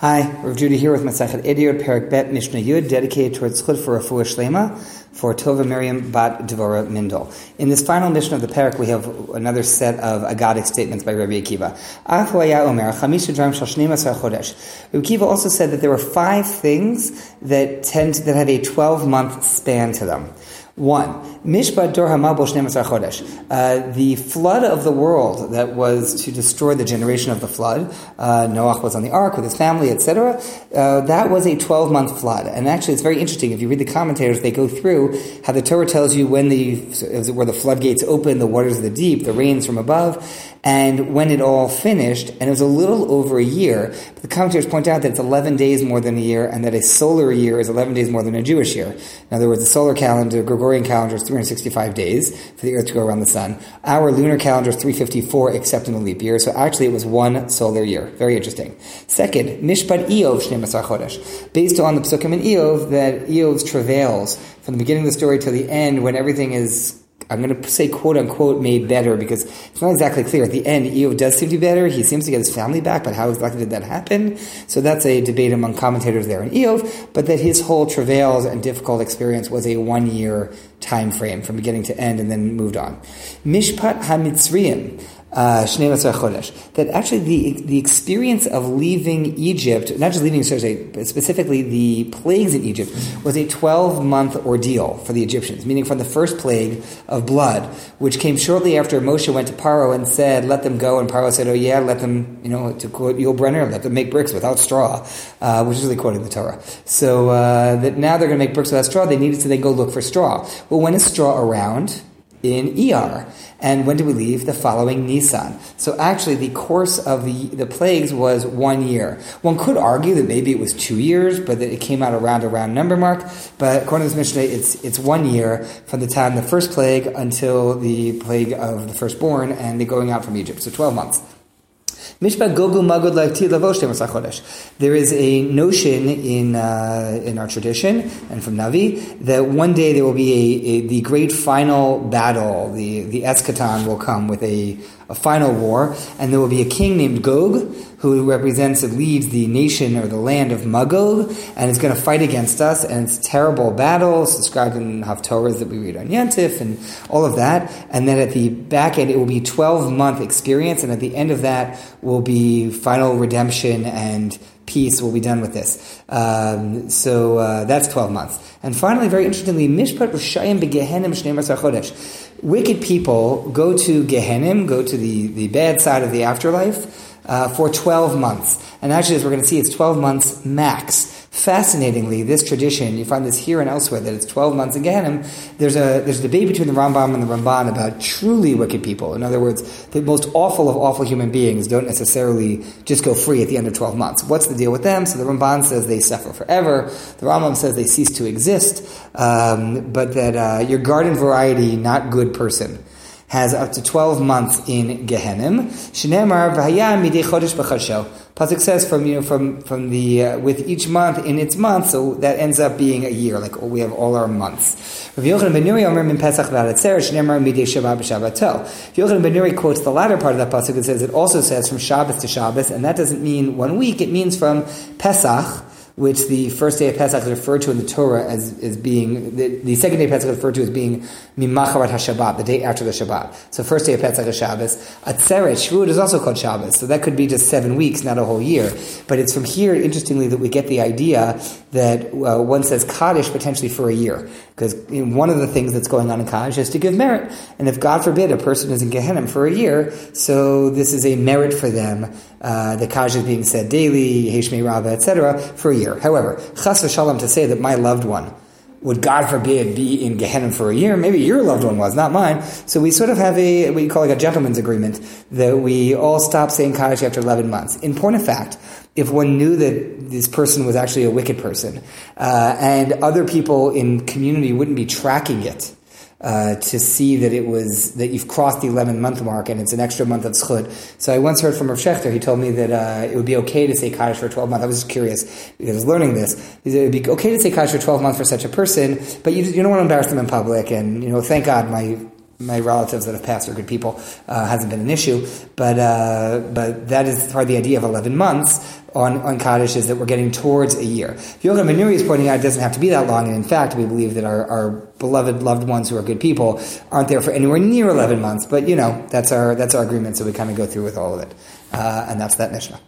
Hi, Rav Judah here with Masachet Ediot, Perak Bet, Mishnah Yud, dedicated towards Chud for Refuah Shlema for Tova Miriam Bat Dvora Mindel. In this final Mishnah of the Perak, we have another set of Agadic statements by Rabbi Akiva. Rabbi Akiva also said that there were five things that tend that have a 12 month span to them. One, Mishpat Dor Chodesh. Uh, the flood of the world that was to destroy the generation of the flood. Uh, Noach was on the ark with his family, etc. Uh, that was a 12 month flood. And actually, it's very interesting. If you read the commentators, they go through how the Torah tells you when the, where the floodgates open, the waters of the deep, the rains from above, and when it all finished, and it was a little over a year. But the commentators point out that it's 11 days more than a year, and that a solar year is 11 days more than a Jewish year. In other words, the solar calendar, Gregorian calendar, is 365 days for the Earth to go around the Sun. Our lunar calendar is 354, except in the leap year. So actually, it was one solar year. Very interesting. Second, Mishpat Eov Shnemasar Chodesh, based on the Psukim in Eov, that Eov's travails from the beginning of the story to the end, when everything is I'm going to say quote unquote made better because it's not exactly clear. At the end, Eov does seem to be better. He seems to get his family back, but how exactly did that happen? So that's a debate among commentators there in Eov, but that his whole travails and difficult experience was a one year time frame from beginning to end and then moved on. Mishpat HaMitzriyim uh, that actually the the experience of leaving Egypt, not just leaving but specifically the plagues in Egypt, was a 12 month ordeal for the Egyptians, meaning from the first plague of blood, which came shortly after Moshe went to Paro and said, let them go, and Paro said, oh yeah, let them, you know, to quote Yul Brynner, let them make bricks without straw, uh, which is really quoting the Torah. So uh, that now they're going to make bricks without straw, they needed to then go look for straw. Well, when is straw around? In ER. And when did we leave? The following Nisan. So actually, the course of the, the plagues was one year. One could argue that maybe it was two years, but that it came out around a round number mark. But according to this Mishnah, it's, it's one year from the time the first plague until the plague of the firstborn and the going out from Egypt. So 12 months. There is a notion in uh, in our tradition and from Navi that one day there will be a, a the great final battle. The the eschaton will come with a a final war, and there will be a king named Gog who represents and leads the nation or the land of Magog, and is going to fight against us, and it's terrible battles described in Haftorahs that we read on Yantif and all of that, and then at the back end it will be 12 month experience, and at the end of that will be final redemption and peace will be done with this. Um, so uh, that's 12 months. And finally, very interestingly, Mishpat Rishayim Begehenim Shnei Chodesh wicked people go to Gehenim, go to the, the bad side of the afterlife, uh, for 12 months. And actually, as we're going to see, it's 12 months max. Fascinatingly, this tradition, you find this here and elsewhere, that it's 12 months in Gehenim. There's a, there's a debate between the Rambam and the Ramban about truly wicked people. In other words, the most awful of awful human beings don't necessarily just go free at the end of 12 months. What's the deal with them? So the Ramban says they suffer forever. The Rambam says they cease to exist, um, but that uh, your garden variety, not good person has up to 12 months in Gehenim. Shnemar v'haya midei chodesh b'chasho. Pasuk says from, you know, from, from the, uh, with each month in its month, so that ends up being a year, like we have all our months. Rav Yochanan ben Nuri Omer min Pesach v'alatzer, shnemar midei Shabbat b'Shabbato. Yochanan ben Nuri quotes the latter part of that Pasuk and says it also says from Shabbos to Shabbos, and that doesn't mean one week, it means from Pesach, which the first day of Pesach is referred to in the Torah as, as being, the, the second day of Pesach is referred to as being Mimacharat HaShabbat, the day after the Shabbat. So first day of Pesach is Shabbos. Atzeret, Shavuot is also called Shabbos, so that could be just seven weeks, not a whole year. But it's from here, interestingly, that we get the idea that uh, one says Kaddish potentially for a year. Because one of the things that's going on in Kaddish is to give merit. And if God forbid a person is in Gehenna for a year, so this is a merit for them. Uh, the Kaddish is being said daily, Heshmei Rabbah, etc., for a year. However, chas v'shalom to say that my loved one would God forbid be in Gehenna for a year, maybe your loved one was, not mine. So we sort of have a, what you call like a gentleman's agreement that we all stop saying Kaddish after 11 months. In point of fact, if one knew that this person was actually a wicked person, uh, and other people in community wouldn't be tracking it, uh, to see that it was that you've crossed the 11 month mark and it's an extra month of schut. So I once heard from Rav Schachter, he told me that uh, it would be okay to say Kaddish for 12 months. I was just curious because I was learning this. It would be okay to say Kaddish for 12 months for such a person, but you, you don't want to embarrass them in public. And, you know, thank God my my relatives that have passed are good people uh, hasn't been an issue. But uh, but that is part of the idea of eleven months on on Kaddish is that we're getting towards a year. Yochanan Ben Nuri is pointing out it doesn't have to be that long, and in fact, we believe that our, our beloved loved ones who are good people aren't there for anywhere near eleven months. But you know that's our that's our agreement, so we kind of go through with all of it, uh, and that's that Mishnah.